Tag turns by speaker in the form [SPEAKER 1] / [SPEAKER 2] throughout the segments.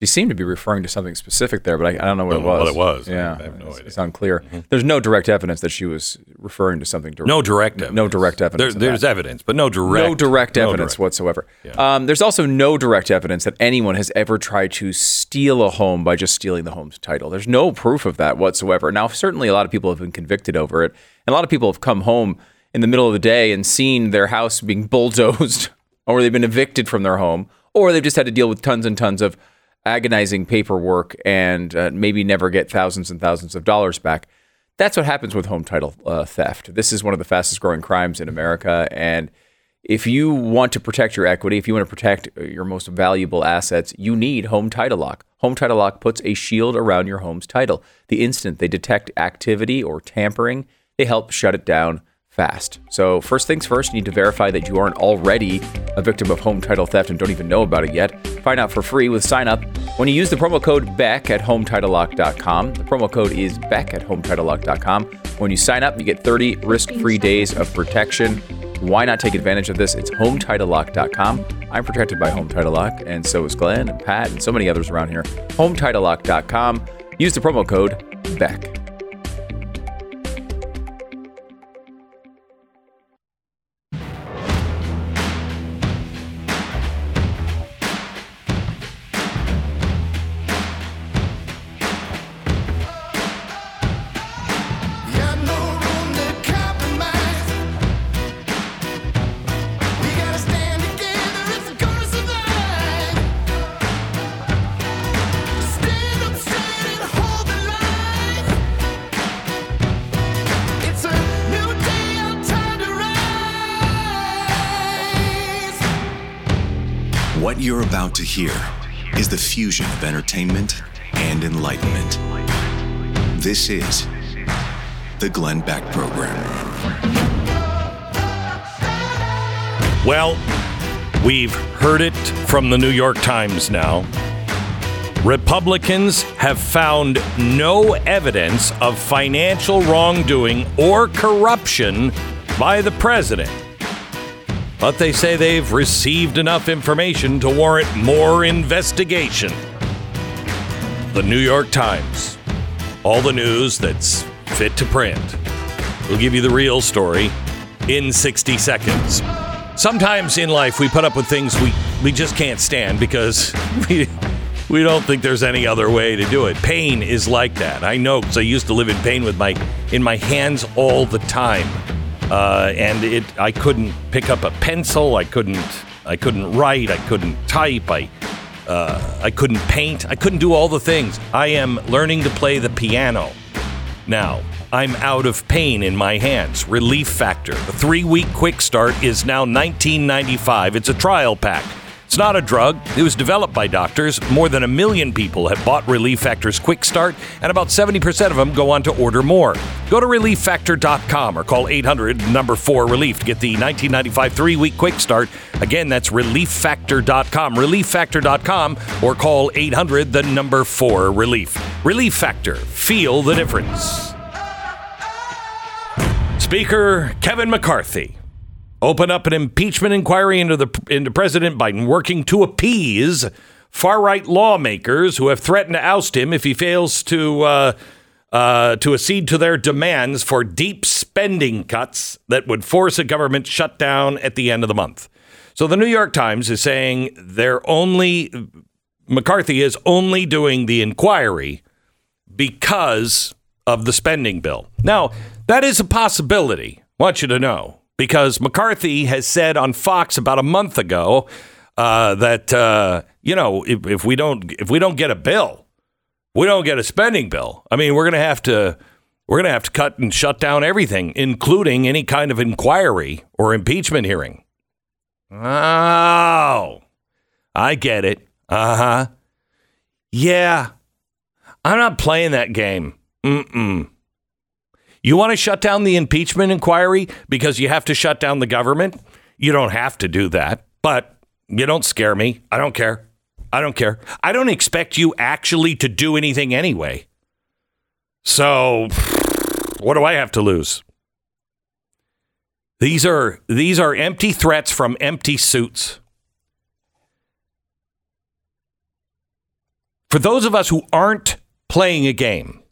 [SPEAKER 1] He seemed to be referring to something specific there, but I, I don't know what
[SPEAKER 2] Don't
[SPEAKER 1] it
[SPEAKER 2] know
[SPEAKER 1] was.
[SPEAKER 2] what it was.
[SPEAKER 1] Yeah,
[SPEAKER 2] I have no
[SPEAKER 1] it's,
[SPEAKER 2] idea.
[SPEAKER 1] it's unclear. There's no direct evidence that she was referring to something direct.
[SPEAKER 2] No direct evidence.
[SPEAKER 1] No direct evidence.
[SPEAKER 2] There, there's
[SPEAKER 1] that.
[SPEAKER 2] evidence, but no direct.
[SPEAKER 1] no direct
[SPEAKER 2] no
[SPEAKER 1] evidence
[SPEAKER 2] direct.
[SPEAKER 1] whatsoever. Um, there's also no direct evidence that anyone has ever tried to steal a home by just stealing the home's title. There's no proof of that whatsoever. Now, certainly a lot of people have been convicted over it, and a lot of people have come home in the middle of the day and seen their house being bulldozed, or they've been evicted from their home, or they've just had to deal with tons and tons of agonizing paperwork and uh, maybe never get thousands and thousands of dollars back. That's what happens with home title uh, theft. This is one of the fastest growing crimes in America. And if you want to protect your equity, if you want to protect uh, your most valuable assets, you need Home Title Lock. Home Title Lock puts a shield around your home's title. The instant they detect activity or tampering, they help shut it down fast. So, first things first, you need to verify that you aren't already a victim of home title theft and don't even know about it yet. Find out for free with sign up when you use the promo code BECK at HometitleLock.com. The promo code is BECK at HometitleLock.com. When you sign up, you get 30 risk free days of protection. Why not take advantage of this? It's HometitleLock.com. I'm protected by Home Title Lock, and so is Glenn and Pat and so many others around here. HometitleLock.com. Use the promo code BECK.
[SPEAKER 3] Hear is the fusion of entertainment and enlightenment. This is the Glenn Beck Program.
[SPEAKER 2] Well, we've heard it from the New York Times now. Republicans have found no evidence of financial wrongdoing or corruption by the president. But they say they've received enough information to warrant more investigation. The New York Times. All the news that's fit to print. We'll give you the real story in 60 seconds. Sometimes in life we put up with things we, we just can't stand because we, we don't think there's any other way to do it. Pain is like that. I know because I used to live in pain with my in my hands all the time, uh, and it I couldn't pick up a pencil. I couldn't I couldn't write. I couldn't type. I uh, I couldn't paint. I couldn't do all the things. I am learning to play the piano now. I'm out of pain in my hands. Relief Factor. The three week quick start is now $19.95. It's a trial pack. It's not a drug. It was developed by doctors. More than a million people have bought Relief Factor's Quick Start, and about 70% of them go on to order more. Go to relieffactor.com or call 800 number 4 relief to get the 1995 three week quick start. Again, that's relieffactor.com. Relieffactor.com or call 800 the number 4 relief. Relief Factor. Feel the difference. Speaker Kevin McCarthy opened up an impeachment inquiry into the into President Biden working to appease far-right lawmakers who have threatened to oust him if he fails to uh, uh, to accede to their demands for deep spending cuts that would force a government shutdown at the end of the month. So the New York Times is saying they're only McCarthy is only doing the inquiry because of the spending bill. Now, that is a possibility. I want you to know because McCarthy has said on Fox about a month ago uh, that uh, you know if, if we don't if we don't get a bill, we don't get a spending bill. I mean, we're going to have to we're going to have to cut and shut down everything, including any kind of inquiry or impeachment hearing. Oh, I get it. Uh huh. Yeah, I'm not playing that game. Mm-mm. You want to shut down the impeachment inquiry because you have to shut down the government? You don't have to do that, but you don't scare me. I don't care. I don't care. I don't expect you actually to do anything anyway. So, what do I have to lose? These are these are empty threats from empty suits. for those of us who aren't playing a game,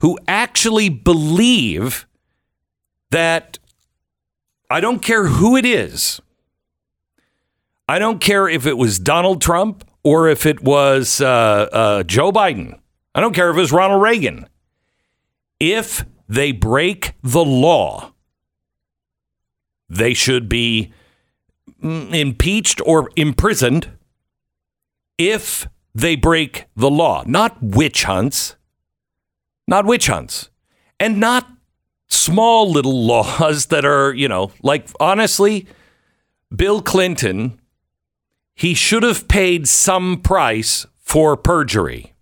[SPEAKER 2] who actually believe that I don't care who it is, I don't care if it was Donald Trump or if it was uh, uh, Joe Biden. I don't care if it was Ronald Reagan. If they break the law, they should be mm, impeached or imprisoned if they break the law, not witch hunts, not witch hunts, and not small little laws that are, you know, like honestly, Bill Clinton, he should have paid some price for perjury.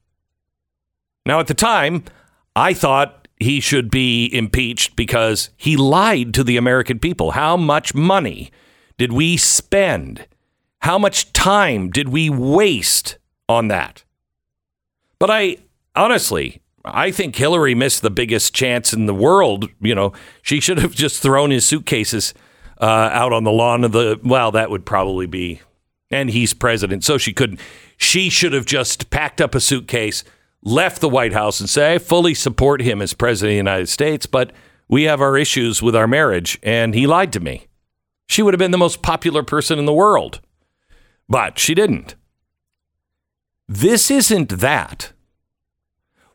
[SPEAKER 2] Now, at the time, I thought he should be impeached because he lied to the American people. How much money did we spend? How much time did we waste on that? But I honestly, I think Hillary missed the biggest chance in the world. You know, she should have just thrown his suitcases uh, out on the lawn of the. Well, that would probably be, and he's president, so she couldn't. She should have just packed up a suitcase, left the White House, and say, "I fully support him as president of the United States, but we have our issues with our marriage, and he lied to me." She would have been the most popular person in the world, but she didn't. This isn't that.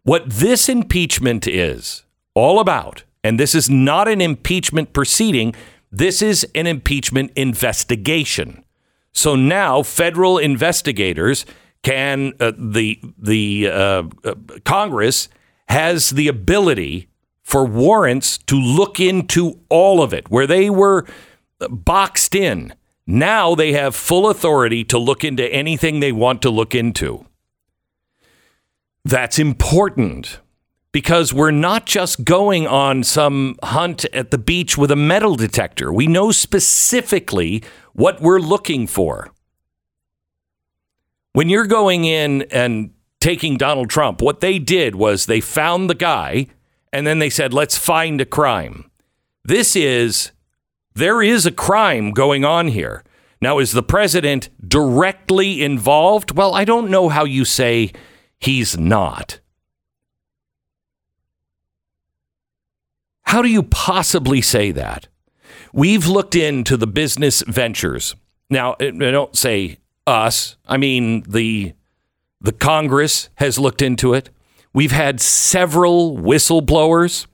[SPEAKER 2] What this impeachment is all about, and this is not an impeachment proceeding, this is an impeachment investigation. So now federal investigators can, uh, the, the uh, uh, Congress has the ability for warrants to look into all of it, where they were boxed in. Now they have full authority to look into anything they want to look into. That's important because we're not just going on some hunt at the beach with a metal detector. We know specifically what we're looking for. When you're going in and taking Donald Trump, what they did was they found the guy and then they said, let's find a crime. This is, there is a crime going on here. Now, is the president directly involved? Well, I don't know how you say he's not. How do you possibly say that? We've looked into the business ventures. Now, I don't say us. I mean the the Congress has looked into it. We've had several whistleblowers.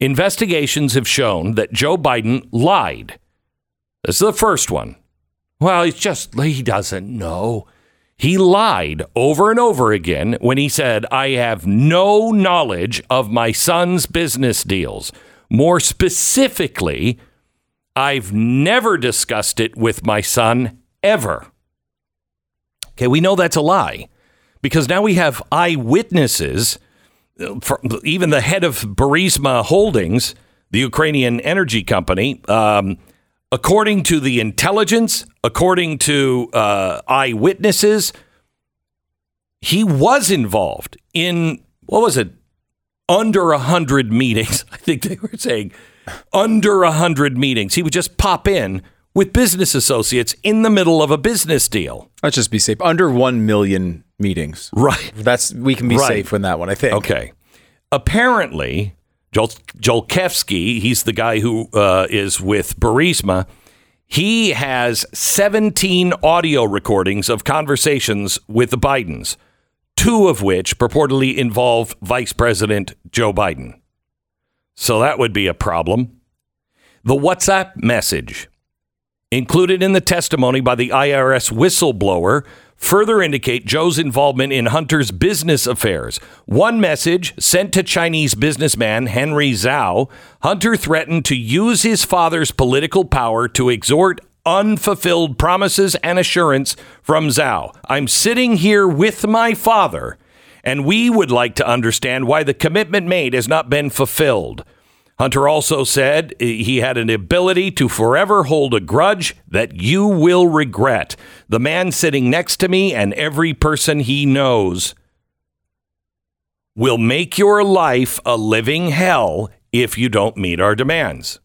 [SPEAKER 2] Investigations have shown that Joe Biden lied. This is the first one. Well, he's just he doesn't know. He lied over and over again when he said, I have no knowledge of my son's business deals. More specifically, I've never discussed it with my son ever. Okay, we know that's a lie because now we have eyewitnesses, even the head of Burisma Holdings, the Ukrainian energy company. Um, according to the intelligence, according to uh, eyewitnesses, he was involved in what was it? Under a hundred meetings. I think they were saying under a hundred meetings. He would just pop in with business associates in the middle of a business deal.
[SPEAKER 1] Let's just be safe. Under 1 million meetings.
[SPEAKER 2] Right.
[SPEAKER 1] That's we can be
[SPEAKER 2] Right.
[SPEAKER 1] safe in that one, I think.
[SPEAKER 2] Okay. Apparently, Zlochevsky, he's the guy who uh, is with Burisma. He has 17 audio recordings of conversations with the Bidens, two of which purportedly involve Vice President Joe Biden. So that would be a problem. The WhatsApp message included in the testimony by the IRS whistleblower further indicate Joe's involvement in Hunter's business affairs. One message sent to Chinese businessman Henry Zhao, Hunter threatened to use his father's political power to extort unfulfilled promises and assurance from Zhao. I'm sitting here with my father, and we would like to understand why the commitment made has not been fulfilled. Hunter also said he had an ability to forever hold a grudge that you will regret. The man sitting next to me and every person he knows will make your life a living hell if you don't meet our demands.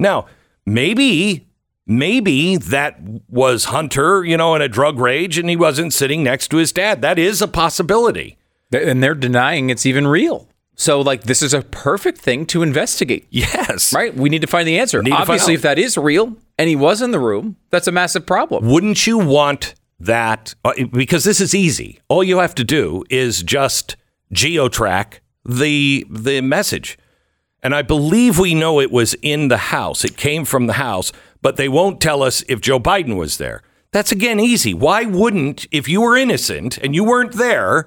[SPEAKER 2] Now, maybe Maybe that was Hunter, you know, in a drug rage and he wasn't sitting next to his dad. That is a possibility.
[SPEAKER 1] And they're denying it's even real. So, like, this is a perfect thing to investigate,
[SPEAKER 2] Yes.
[SPEAKER 1] right? We need to find the answer.
[SPEAKER 2] Need to find
[SPEAKER 1] Obviously, if that is real and he was in the room, that's a massive problem.
[SPEAKER 2] Wouldn't you want that? uh, Because this is easy. All you have to do is just geotrack the the message. And I believe we know it was in the house. It came from the house, but they won't tell us if Joe Biden was there. That's again easy. Why wouldn't, if you were innocent and you weren't there,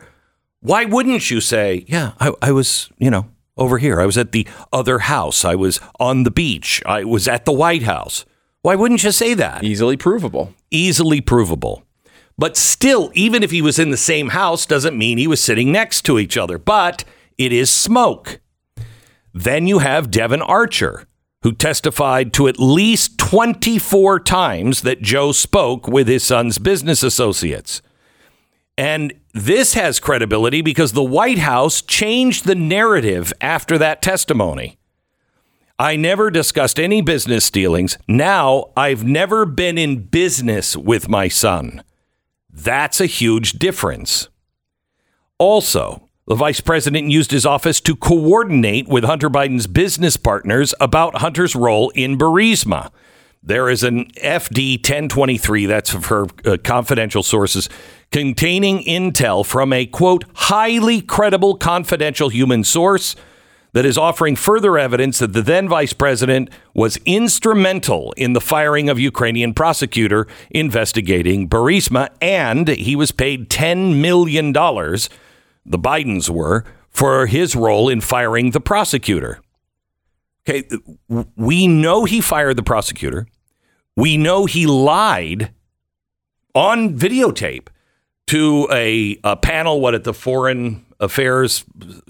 [SPEAKER 2] why wouldn't you say, yeah, I, I was, you know, over here. I was at the other house. I was on the beach. I was at the White House. Why wouldn't you say that?
[SPEAKER 1] Easily provable.
[SPEAKER 2] easily provable. But still, even if he was in the same house, doesn't mean he was sitting next to each other. But it is smoke. Then you have Devon Archer, who testified to at least 24 times that Joe spoke with his son's business associates. And this has credibility because the White House changed the narrative after that testimony. I never discussed any business dealings. Now I've never been in business with my son. That's a huge difference. Also, the vice president used his office to coordinate with Hunter Biden's business partners about Hunter's role in Burisma. There is an FD 1023, that's for uh, confidential sources, containing intel from a quote, highly credible confidential human source that is offering further evidence that the then vice president was instrumental in the firing of Ukrainian prosecutor investigating Burisma, and he was paid $10 million, the Bidens were, for his role in firing the prosecutor. Okay, we know he fired the prosecutor. We know he lied on videotape to a, a panel, what at the Foreign Affairs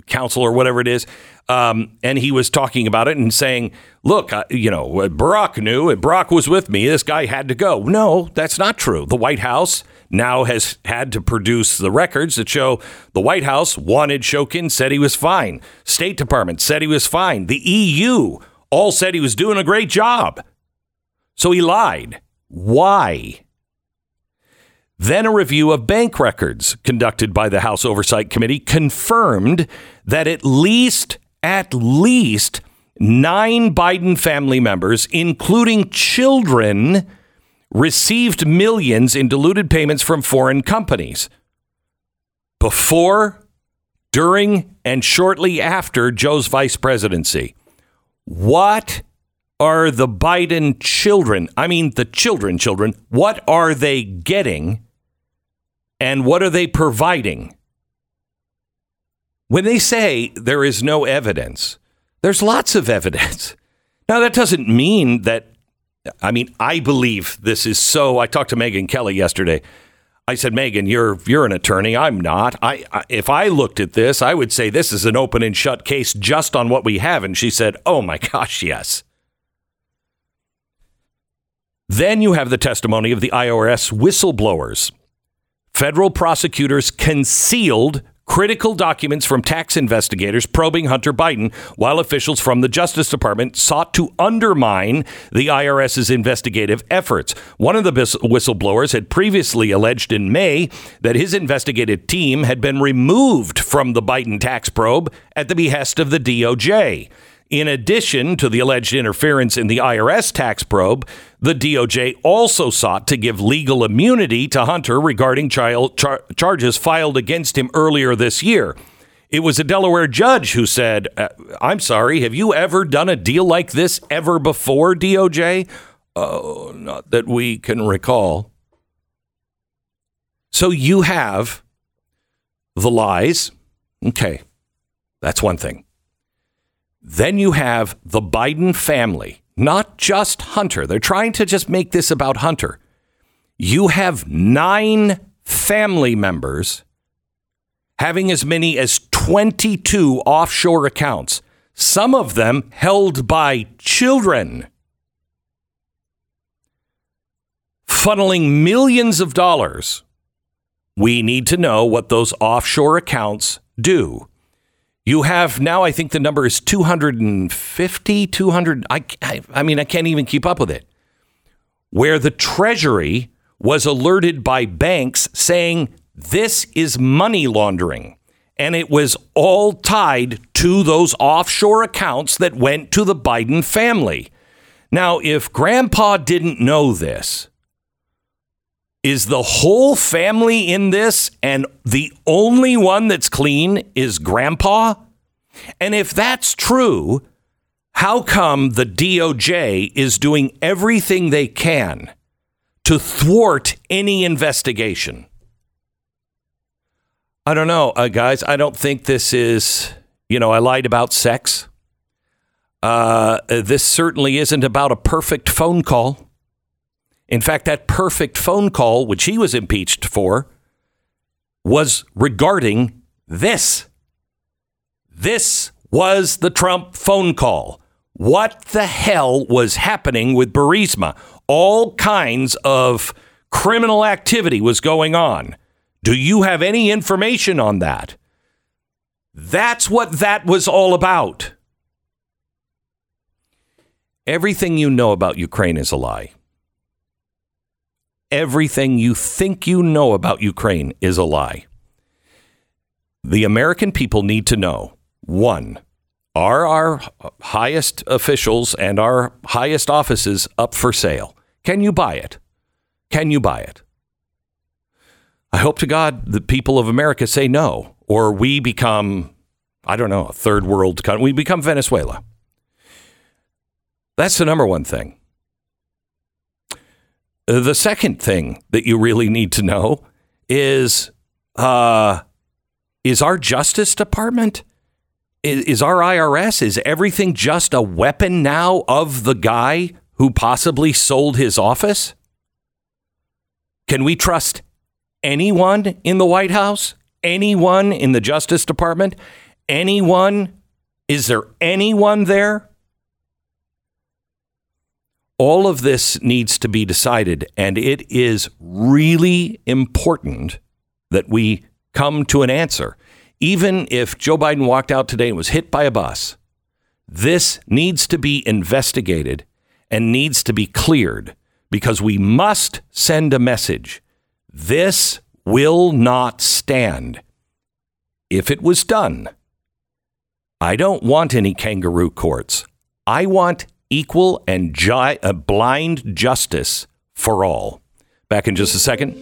[SPEAKER 2] Council or whatever it is, um, and he was talking about it and saying, "Look, uh, you know, Barack knew, and Barack was with me. This guy had to go." No, that's not true. The White House now has had to produce the records that show the White House wanted Shokin, said he was fine. State Department said he was fine. The EU all said he was doing a great job. So he lied. Why? Then a review of bank records conducted by the House Oversight Committee confirmed that at least, at least nine Biden family members, including children, received millions in diluted payments from foreign companies before, during, and shortly after Joe's vice presidency. What are the Biden children? I mean, the children, children. What are they getting? And what are they providing? When they say there is no evidence, there's lots of evidence. Now, that doesn't mean that, I mean, I believe this is so. I talked to Megyn Kelly yesterday. I said, Megyn, you're you're an attorney. I'm not. I, I if I looked at this, I would say this is an open and shut case just on what we have. And she said, Oh my gosh, yes. Then you have the testimony of the IRS whistleblowers. Federal prosecutors concealed critical documents from tax investigators probing Hunter Biden, while officials from the Justice Department sought to undermine the IRS's investigative efforts. One of the whistleblowers had previously alleged in May that his investigative team had been removed from the Biden tax probe at the behest of the DOJ. In addition to the alleged interference in the IRS tax probe, the DOJ also sought to give legal immunity to Hunter regarding child char- charges filed against him earlier this year. It was a Delaware judge who said, uh, I'm sorry, have you ever done a deal like this ever before, DOJ? Oh, not that we can recall. So you have the lies. Okay, that's one thing. Then you have the Biden family, not just Hunter. They're trying to just make this about Hunter. You have nine family members having as many as 22 offshore accounts, some of them held by children, funneling millions of dollars. We need to know what those offshore accounts do. You have now, I think the number is 250, 200. I, I, I mean, I can't even keep up with it. where the Treasury was alerted by banks saying this is money laundering. And it was all tied to those offshore accounts that went to the Biden family. Now, if grandpa didn't know this, is the whole family in this and the only one that's clean is grandpa? And if that's true, how come the DOJ is doing everything they can to thwart any investigation? I don't know, uh, guys. I don't think this is, you know, I lied about sex. Uh, this certainly isn't about a perfect phone call. In fact, that perfect phone call, which he was impeached for, was regarding this. This was the Trump phone call. What the hell was happening with Burisma? All kinds of criminal activity was going on. Do you have any information on that? That's what that was all about. Everything you know about Ukraine is a lie. Everything you think you know about Ukraine is a lie. The American people need to know one, are our highest officials and our highest offices up for sale? Can you buy it? Can you buy it? I hope to God the people of America say no, or we become, I don't know, a third world country. We become Venezuela. That's the number one thing. The second thing that you really need to know is uh, is our Justice Department, is, is our IRS, is everything just a weapon now of the guy who possibly sold his office? Can we trust anyone in the White House? Anyone in the Justice Department? Anyone? Is there anyone there? All of this needs to be decided, and it is really important that we come to an answer. Even if Joe Biden walked out today and was hit by a bus, this needs to be investigated and needs to be cleared because we must send a message. This will not stand. If it was done, I don't want any kangaroo courts. I want equal and gi- uh, blind justice for all. Back in just a second.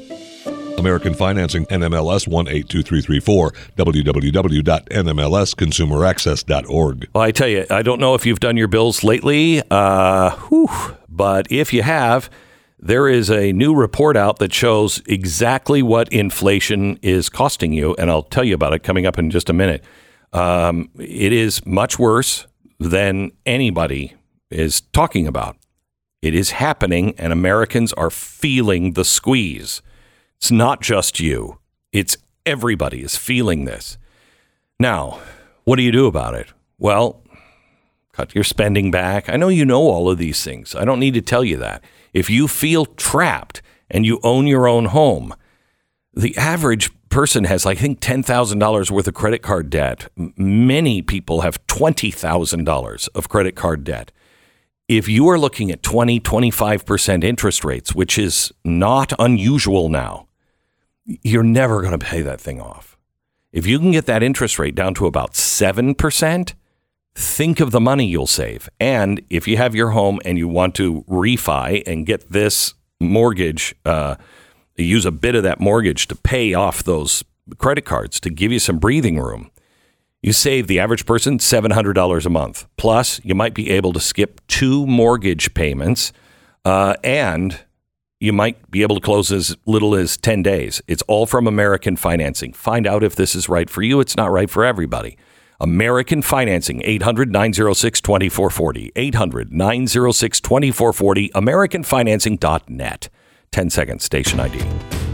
[SPEAKER 4] American Financing, NMLS 182334, www.nmlsconsumeraccess.org.
[SPEAKER 2] Well, I tell you, I don't know if you've done your bills lately, uh, whew, but if you have, there is a new report out that shows exactly what inflation is costing you, and I'll tell you about it coming up in just a minute. Um, it is much worse than anybody is talking about. It is happening, and Americans are feeling the squeeze. It's not just you, it's everybody is feeling this. Now, what do you do about it? Well, cut your spending back. I know you know all of these things. I don't need to tell you that. If you feel trapped and you own your own home, the average person has, I think, $10,000 worth of credit card debt. Many people have $20,000 of credit card debt. If you are looking at 20, 25% interest rates, which is not unusual now, you're never going to pay that thing off. If you can get that interest rate down to about 7%, think of the money you'll save. And if you have your home and you want to refi and get this mortgage, uh, use a bit of that mortgage to pay off those credit cards to give you some breathing room. You save the average person $700 a month. Plus, you might be able to skip two mortgage payments uh, and you might be able to close as little as 10 days. It's all from American Financing. Find out if this is right for you. It's not right for everybody. American Financing, 800 906 2440. 800 906 2440. AmericanFinancing.net. 10 seconds, station ID.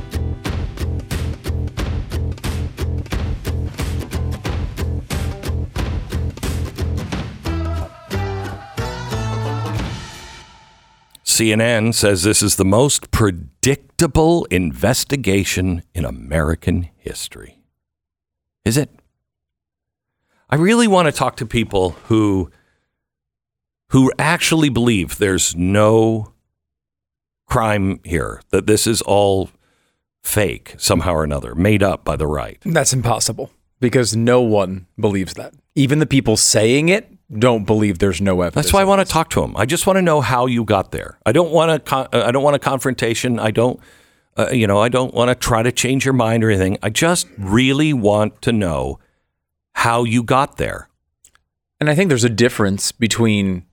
[SPEAKER 2] CNN says this is the most predictable investigation in American history. Is it? I really want to talk to people who who actually believe there's no crime here, that this is all fake somehow or another, made up by the right.
[SPEAKER 1] That's impossible because no one believes that. Even the people saying it don't believe there's no evidence.
[SPEAKER 2] That's why I want to talk to him. I just want to know how you got there. I don't want a con- uh, I don't want a confrontation. I don't uh, you know, I don't want to try to change your mind or anything. I just really want to know how you got there.
[SPEAKER 1] And I think there's a difference between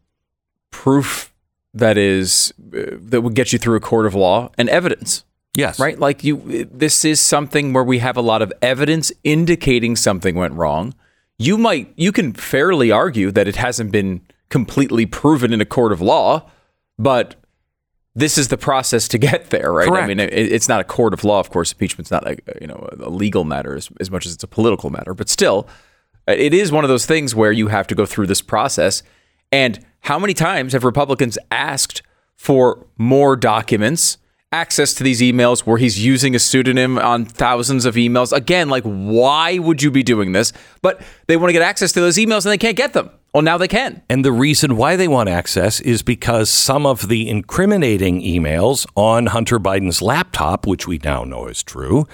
[SPEAKER 1] proof that is uh, that would get you through a court of law and evidence.
[SPEAKER 2] Yes.
[SPEAKER 1] Right? Like you this is something where we have a lot of evidence indicating something went wrong. You might you can fairly argue that it hasn't been completely proven in a court of law, but this is the process to get there, right? I mean, it, it's not a court of law, of course. Impeachment's not a you know a legal matter as, as much as it's a political matter, but still, it is one of those things where you have to go through this process. And how many times have Republicans asked for more documents, access to these emails where he's using a pseudonym on thousands of emails? Again, like, why would you be doing this? But they want to get access to those emails and they can't get them. Well, now they can.
[SPEAKER 2] And the reason why they want access is because some of the incriminating emails on Hunter Biden's laptop, which we now know is true,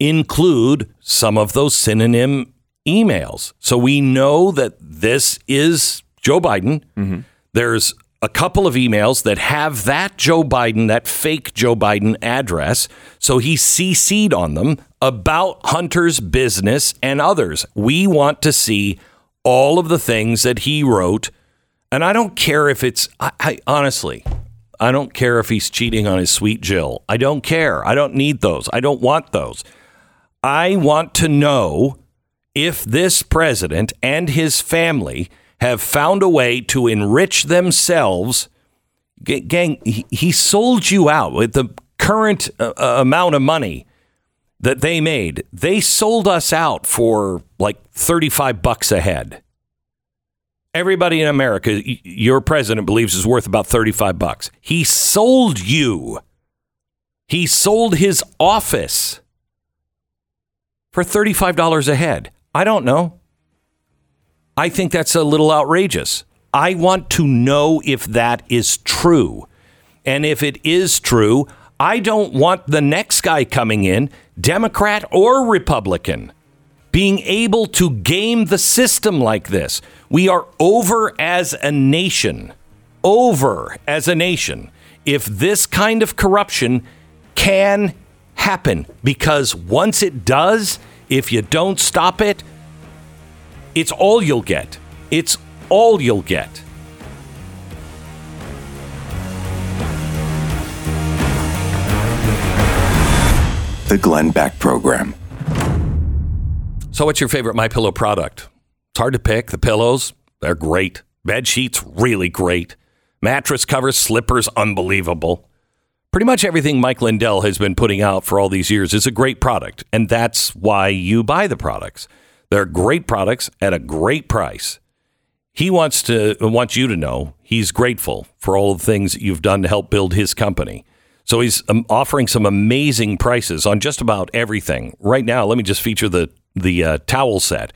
[SPEAKER 2] include some of those synonym emails. So we know that this is Joe Biden. Mm-hmm. There's a couple of emails that have that Joe Biden, that fake Joe Biden address. So he CC'd on them about Hunter's business and others. We want to see all of the things that he wrote. And I don't care if it's, I, I honestly, I don't care if he's cheating on his sweet Jill. I don't care. I don't need those. I don't want those. I want to know if this president and his family have found a way to enrich themselves. G- Gang, he, he sold you out with the current uh, uh, amount of money that they made. They sold us out for like 35 bucks a head. Everybody in America, y- your president believes is worth about 35 bucks. He sold you. He sold his office for $35 a head. I don't know. I think that's a little outrageous. I want to know if that is true. And if it is true, I don't want the next guy coming in, Democrat or Republican, being able to game the system like this. We are over as a nation. Over as a nation. If this kind of corruption can happen, because once it does, if you don't stop it, it's all you'll get. It's all you'll get.
[SPEAKER 3] The Glenn Beck Program.
[SPEAKER 2] So, what's your favorite My Pillow product? It's hard to pick. The pillows, they're great. Bed sheets, really great. Mattress covers, slippers, unbelievable. Pretty much everything Mike Lindell has been putting out for all these years is a great product, and that's why you buy the products. They're great products at a great price. He wants to wants you to know he's grateful for all the things you've done to help build his company. So he's um, offering some amazing prices on just about everything. Right now, let me just feature the the uh, towel set.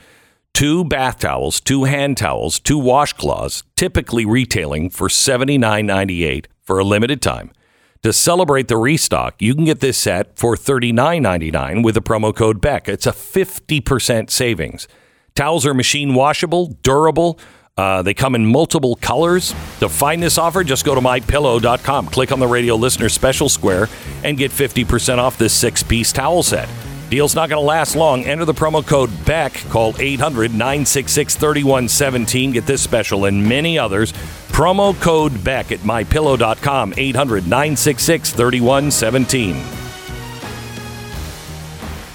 [SPEAKER 2] Two bath towels, two hand towels, two washcloths, typically retailing for $79.98 for a limited time. To celebrate the restock, you can get this set for $39.99 with the promo code BECK. It's a 50% savings. Towels are machine washable, durable. Uh, they come in multiple colors. To find this offer, just go to mypillow.com. Click on the radio listener special square and get 50% off this six piece towel set. Deal's not going to last long. Enter the promo code BECK. Call 800 966 3117. Get this special and many others. Promo code BECK at mypillow.com. 800 966 3117.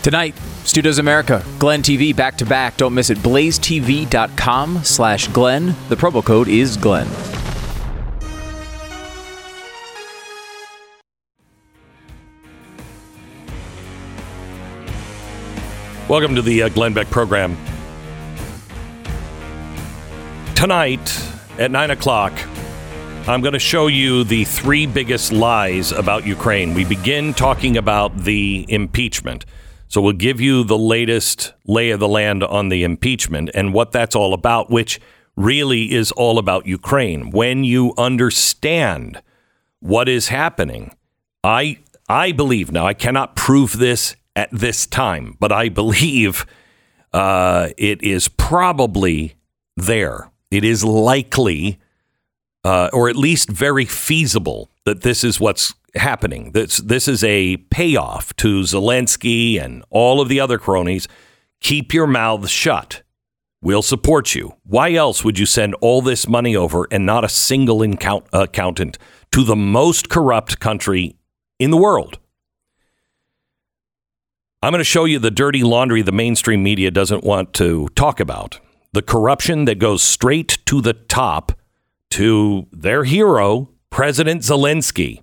[SPEAKER 1] Tonight, Studios America, Glenn TV back to back. Don't miss it. BlazeTV.com slash Glenn. The promo code is Glenn.
[SPEAKER 2] Welcome to the uh, Glenn Beck program. Tonight at 9 o'clock, I'm going to show you the three biggest lies about Ukraine. We begin talking about the impeachment. So we'll give you the latest lay of the land on the impeachment and what that's all about, which really is all about Ukraine. When you understand what is happening, I I believe now I cannot prove this at this time, but I believe uh, it is probably there. It is likely, uh, or at least very feasible, that this is what's happening. This this is a payoff to Zelensky and all of the other cronies. Keep your mouths shut. We'll support you. Why else would you send all this money over and not a single incount- accountant to the most corrupt country in the world? I'm going to show you the dirty laundry the mainstream media doesn't want to talk about. The corruption that goes straight to the top to their hero, President Zelensky.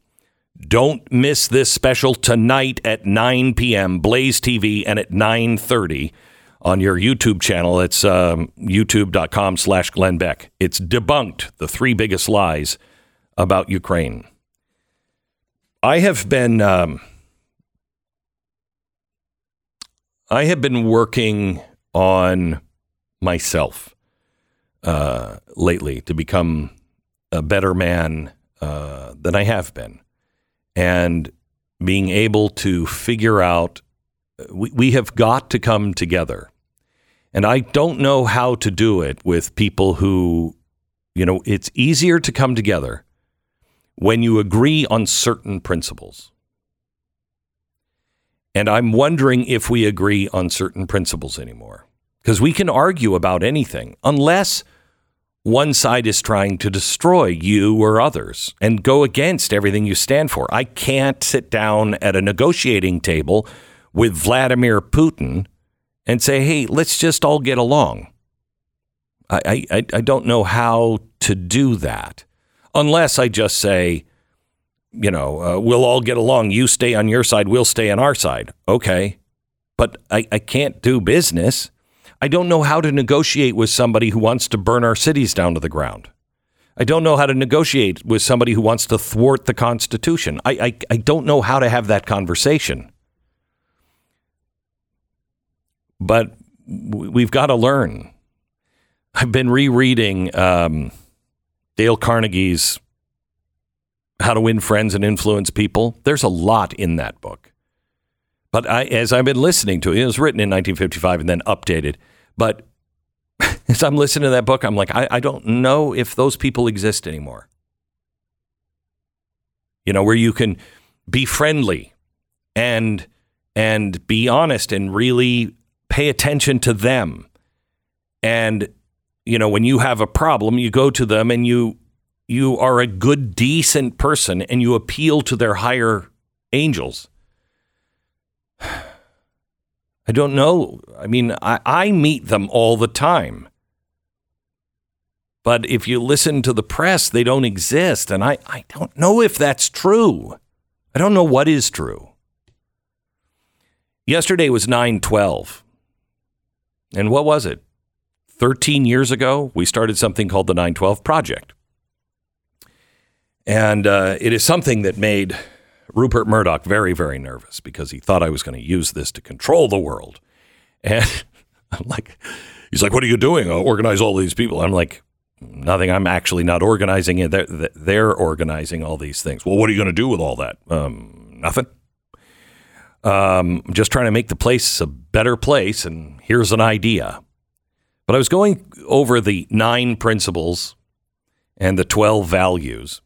[SPEAKER 2] Don't miss this special tonight at 9 p.m. Blaze TV and at 9:30 on your YouTube channel. It's um, youtube.com slash Glenn Beck. It's debunked the three biggest lies about Ukraine. I have been um, I have been working on myself uh, lately to become a better man uh, than I have been, and being able to figure out we, we have got to come together. And I don't know how to do it with people who, you know, it's easier to come together when you agree on certain principles. And I'm wondering if we agree on certain principles anymore. Because we can argue about anything unless one side is trying to destroy you or others and go against everything you stand for. I can't sit down at a negotiating table with Vladimir Putin and say, hey, let's just all get along. I, I, I don't know how to do that unless I just say, you know, uh, we'll all get along. You stay on your side, we'll stay on our side. Okay. But I, I can't do business. I don't know how to negotiate with somebody who wants to burn our cities down to the ground. I don't know how to negotiate with somebody who wants to thwart the Constitution. I, I, I don't know how to have that conversation. But we've got to learn. I've been rereading um, Dale Carnegie's How to Win Friends and Influence People. There's a lot in that book. But I, as I've been listening to it, it was written in 1955 and then updated. But as I'm listening to that book, I'm like, I, I don't know if those people exist anymore. You know, where you can be friendly and and be honest and really pay attention to them. And you know, when you have a problem, you go to them and you you are a good decent person and you appeal to their higher angels. I don't know. I mean, I, I meet them all the time. But if you listen to the press, they don't exist. And I, I don't know if that's true. I don't know what is true. Yesterday was 9 12. And what was it? 13 years ago, we started something called the 912 Project. And uh, it is something that made Rupert Murdoch very, very nervous because he thought I was going to use this to control the world. And I'm like, he's like, what are you doing? I'll organize all these people. I'm like, nothing. I'm actually not organizing it. They're, they're organizing all these things. Well, what are you going to do with all that? Um, nothing. Um, I'm just trying to make the place a better place. And here's an idea. But I was going over the nine principles and the 12 values.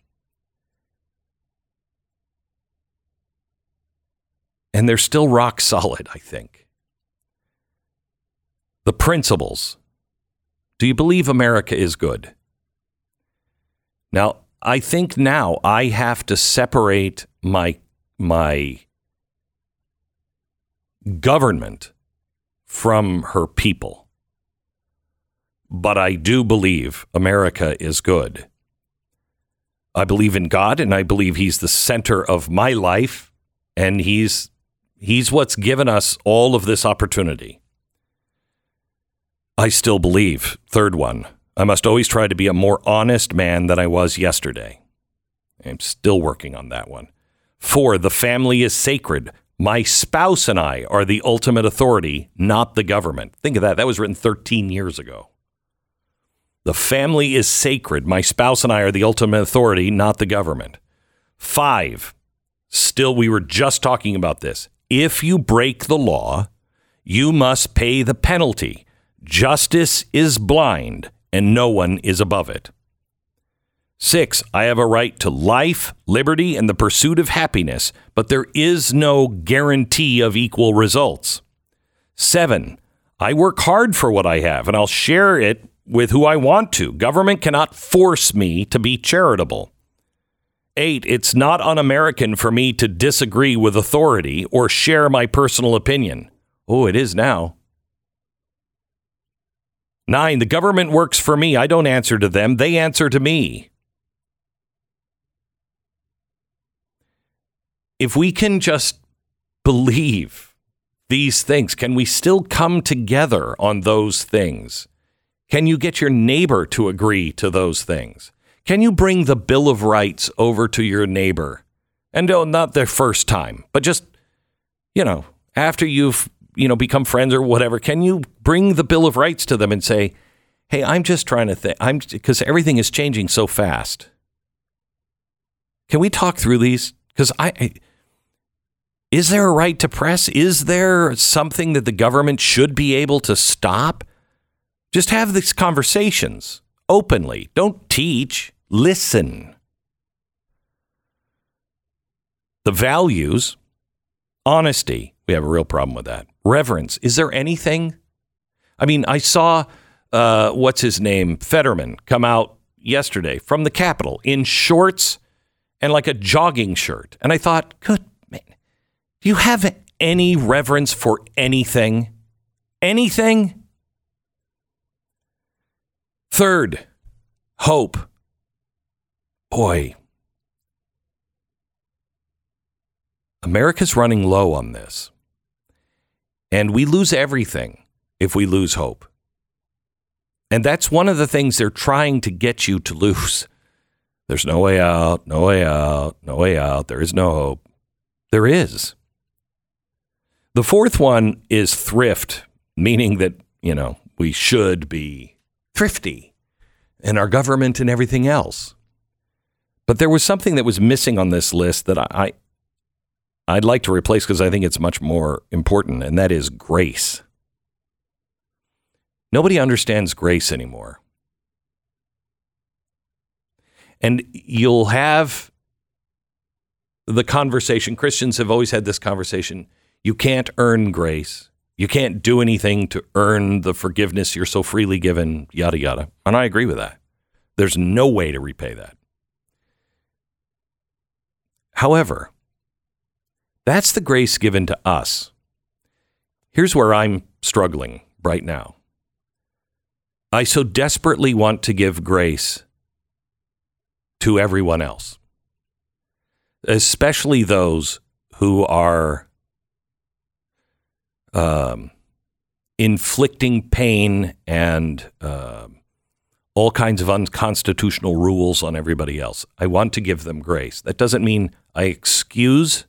[SPEAKER 2] And they're still rock solid, I think. The principles. Do you believe America is good? Now, I think now I have to separate my my government from her people. But I do believe America is good. I believe in God and I believe he's the center of my life and he's he's what's given us all of this opportunity. I still believe, third one, I must always try to be a more honest man than I was yesterday. I'm still working on that one. Four, the family is sacred. My spouse and I are the ultimate authority, not the government. Think of that. That was written 13 years ago. The family is sacred. My spouse and I are the ultimate authority, not the government. Five, Still, we were just talking about this. If you break the law, you must pay the penalty. Justice is blind, and no one is above it. Six, I have a right to life, liberty, and the pursuit of happiness, but there is no guarantee of equal results. Seven, I work hard for what I have, and I'll share it with who I want to. Government cannot force me to be charitable. Eight, it's not un American for me to disagree with authority or share my personal opinion. Oh, it is now. Nine, the government works for me. I don't answer to them, they answer to me. If we can just believe these things, can we still come together on those things? Can you get your neighbor to agree to those things? Can you bring the Bill of Rights over to your neighbor? And oh, not their first time, but just, you know, after you've, you know, become friends or whatever, can you bring the Bill of Rights to them and say, hey, I'm just trying to think, I'm, because everything is changing so fast. Can we talk through these? Because I, I, is there a right to press? Is there something that the government should be able to stop? Just have these conversations openly. Don't teach, listen. The values, honesty, we have a real problem with that. Reverence, is there anything? I mean, I saw, uh, what's his name, Fetterman, come out yesterday from the Capitol in shorts and like a jogging shirt. And I thought, good man, do you have any reverence for anything? Anything? Third, hope. Boy, America's running low on this. And we lose everything if we lose hope. And that's one of the things they're trying to get you to lose. There's no way out, no way out, no way out. There is no hope. There is. The fourth one is thrift, meaning that, you know, we should be thrifty in our government and everything else. But there was something that was missing on this list that I, I'd like to replace because I think it's much more important, and that is grace. Nobody understands grace anymore. And you'll have the conversation. Christians have always had this conversation. You can't earn grace. You can't do anything to earn the forgiveness you're so freely given, yada, yada. And I agree with that. There's no way to repay that. However, that's the grace given to us. Here's where I'm struggling right now. I so desperately want to give grace to everyone else, especially those who are um, inflicting pain and uh, all kinds of unconstitutional rules on everybody else. I want to give them grace. That doesn't mean I excuse,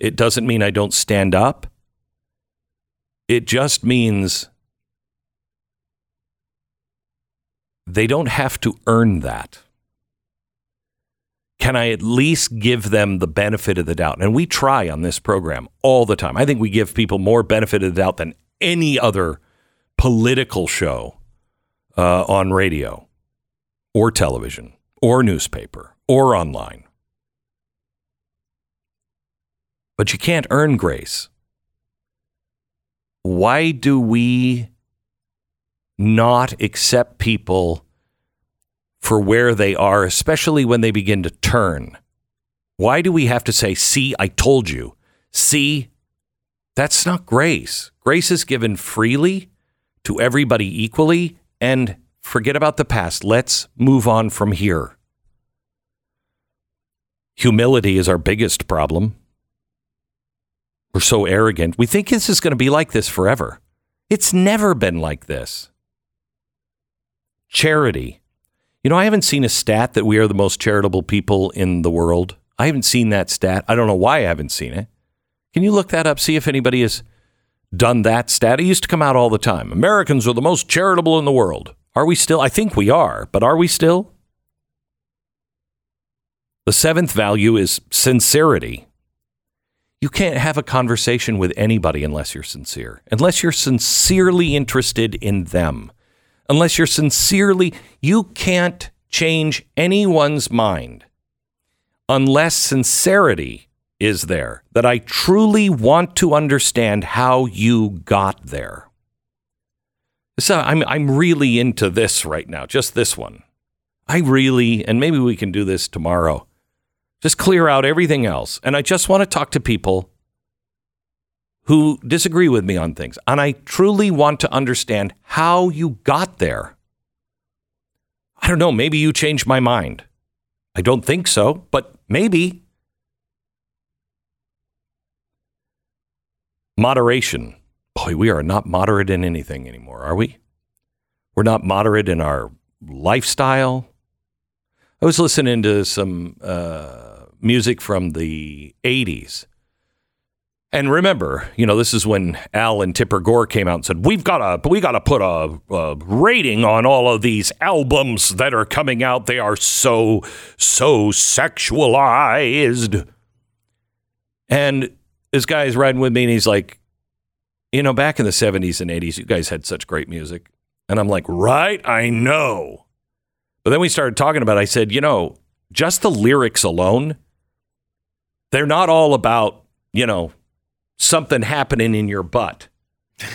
[SPEAKER 2] it doesn't mean I don't stand up. It just means they don't have to earn that. Can I at least give them the benefit of the doubt? And we try on this program all the time. I think we give people more benefit of the doubt than any other political show uh, on radio or television or newspaper or online. But you can't earn grace. Why do we not accept people for where they are, especially when they begin to turn? Why do we have to say, see, I told you? See, that's not grace. Grace is given freely to everybody equally and forget about the past. Let's move on from here. Humility is our biggest problem. We're so arrogant. We think this is going to be like this forever. It's never been like this. Charity. You know, I haven't seen a stat that we are the most charitable people in the world. I haven't seen that stat. I don't know why I haven't seen it. Can you look that up? See if anybody has done that stat. It used to come out all the time. Americans are the most charitable in the world. Are we still? I think we are, but are we still? The seventh value is sincerity. You can't have a conversation with anybody unless you're sincere, unless you're sincerely interested in them, unless you're sincerely, you can't change anyone's mind unless sincerity is there, that I truly want to understand how you got there. So I'm, I'm really into this right now, just this one. I really, and maybe we can do this tomorrow, just clear out everything else. And I just want to talk to people who disagree with me on things. And I truly want to understand how you got there. I don't know, maybe you changed my mind. I don't think so, but maybe. Moderation. Boy, we are not moderate in anything anymore, are we? We're not moderate in our lifestyle. I was listening to some uh, music from the 80s. And remember, you know, this is when Al and Tipper Gore came out and said, "We've got to, we got to put a, a rating on all of these albums that are coming out. They are so, so sexualized." And this guy is riding with me, and he's like, "You know, back in the '70s and '80s, you guys had such great music." And I'm like, "Right, I know." But then we started talking about. It. I said, "You know, just the lyrics alone, they're not all about, you know." something happening in your butt.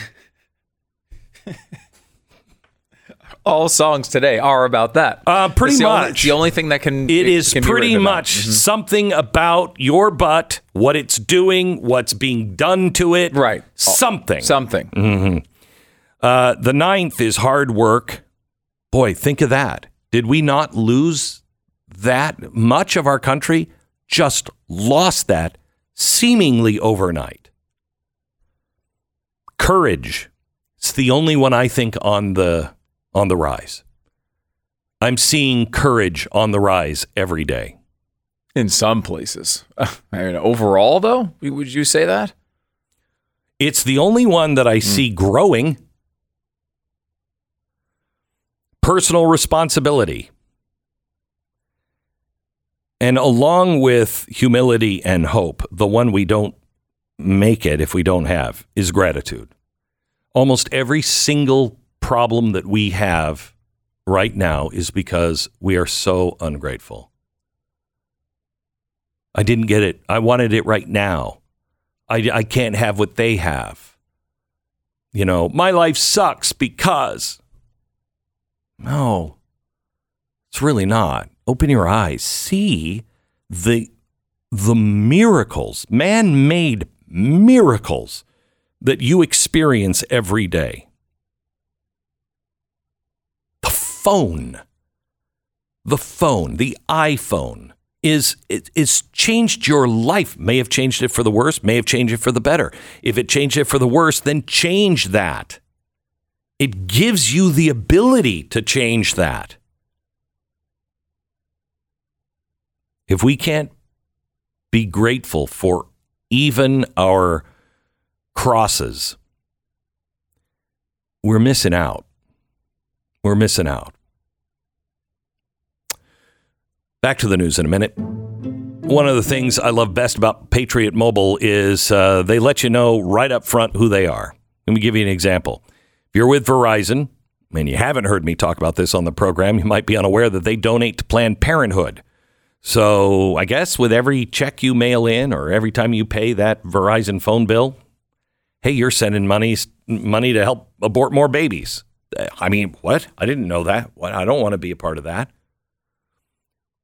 [SPEAKER 1] All songs today are about that.
[SPEAKER 2] Uh, pretty
[SPEAKER 1] It's the only-
[SPEAKER 2] much.
[SPEAKER 1] it's the only thing that can.
[SPEAKER 2] It is
[SPEAKER 1] can
[SPEAKER 2] pretty
[SPEAKER 1] written about.
[SPEAKER 2] much something about your butt, what it's doing, what's being done to it.
[SPEAKER 1] Right.
[SPEAKER 2] Something.
[SPEAKER 1] something.
[SPEAKER 2] Uh, the ninth is hard work. Boy, think of that. Did we not lose that much of our country? Just lost that seemingly overnight. Courage. It's the only one I think on the on the rise. I'm seeing courage on the rise every day.
[SPEAKER 1] In some places, I mean, overall, though, would you say that?
[SPEAKER 2] It's the only one that I hmm. see growing. Personal responsibility. And along with humility and hope, the one we don't make it if we don't have is gratitude. Almost every single problem that we have right now is because we are so ungrateful. I didn't get it. I wanted it right now. I, I can't have what they have. You know, my life sucks because. No, it's really not. Open your eyes. See the, the miracles, man made miracles that you experience every day. The phone, the phone, the iPhone is is changed your life. May have changed it for the worse, may have changed it for the better. If it changed it for the worse, then change that. It gives you the ability to change that. If we can't be grateful for even our crosses, we're missing out. We're missing out. Back to the news in a minute. One of the things I love best about Patriot Mobile is uh, they let you know right up front who they are. Let me give you an example. If you're with Verizon, and you haven't heard me talk about this on the program, you might be unaware that they donate to Planned Parenthood. So I guess with every check you mail in or every time you pay that Verizon phone bill, hey, you're sending money money to help abort more babies. I mean, what? I didn't know that. What? I don't want to be a part of that.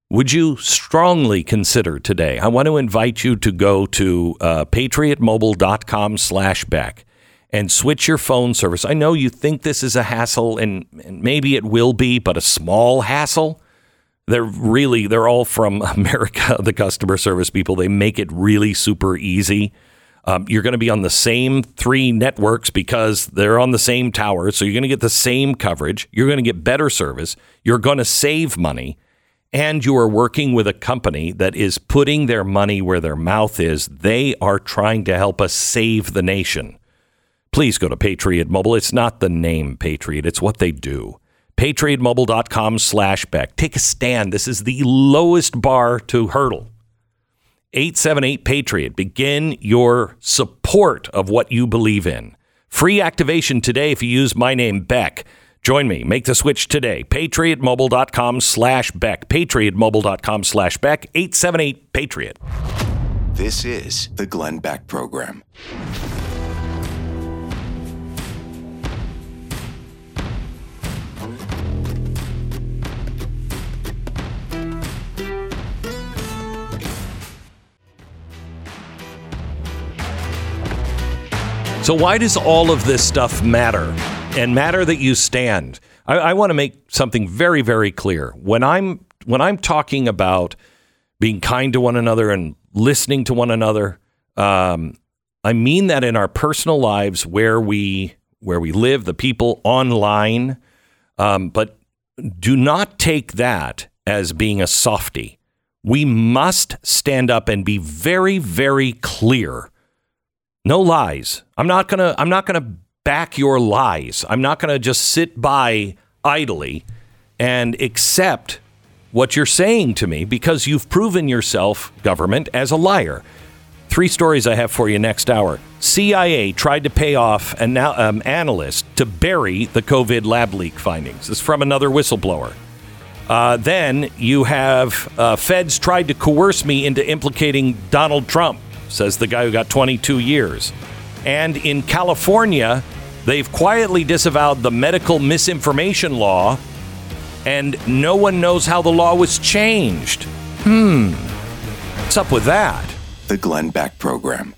[SPEAKER 2] Would you strongly consider today? I want to invite you to go to uh, patriotmobile.com slash Beck and switch your phone service. I know you think this is a hassle, and, and maybe it will be, but a small hassle. They're really, they're all from America, the customer service people. They make it really super easy. Um, you're going to be on the same three networks because they're on the same tower. So you're going to get the same coverage. You're going to get better service. You're going to save money. And you are working with a company that is putting their money where their mouth is. They are trying to help us save the nation. Please go to Patriot Mobile. It's not the name Patriot, it's what they do. PatriotMobile.com slash Beck. Take a stand. This is the lowest bar to hurdle. 878 Patriot. Begin your support of what you believe in. Free activation today if you use my name, Beck. Join me. Make the switch today. PatriotMobile.com slash Beck. PatriotMobile.com slash Beck. 878 Patriot.
[SPEAKER 3] This is the Glenn Beck Program.
[SPEAKER 2] So, why does all of this stuff matter and matter that you stand? I, I want to make something very, very clear. When I'm when I'm talking about being kind to one another and listening to one another, um, I mean that in our personal lives where we where we live, the people online. Um, but do not take that as being a softy. We must stand up and be very, very clear no lies. I'm not to I'm not to back your lies. I'm not to just sit by idly and accept what you're saying to me because you've proven yourself government as a liar. Three stories I have for you next hour. CIA tried to pay off an um, analyst to bury the COVID lab leak findings. This is from another whistleblower. Uh, then you have uh, feds tried to coerce me into implicating Donald Trump, says the guy who got 22 years. And in California, they've quietly disavowed the medical misinformation law, and no one knows how the law was changed. Hmm. What's up with that?
[SPEAKER 3] The Glenn Beck Program.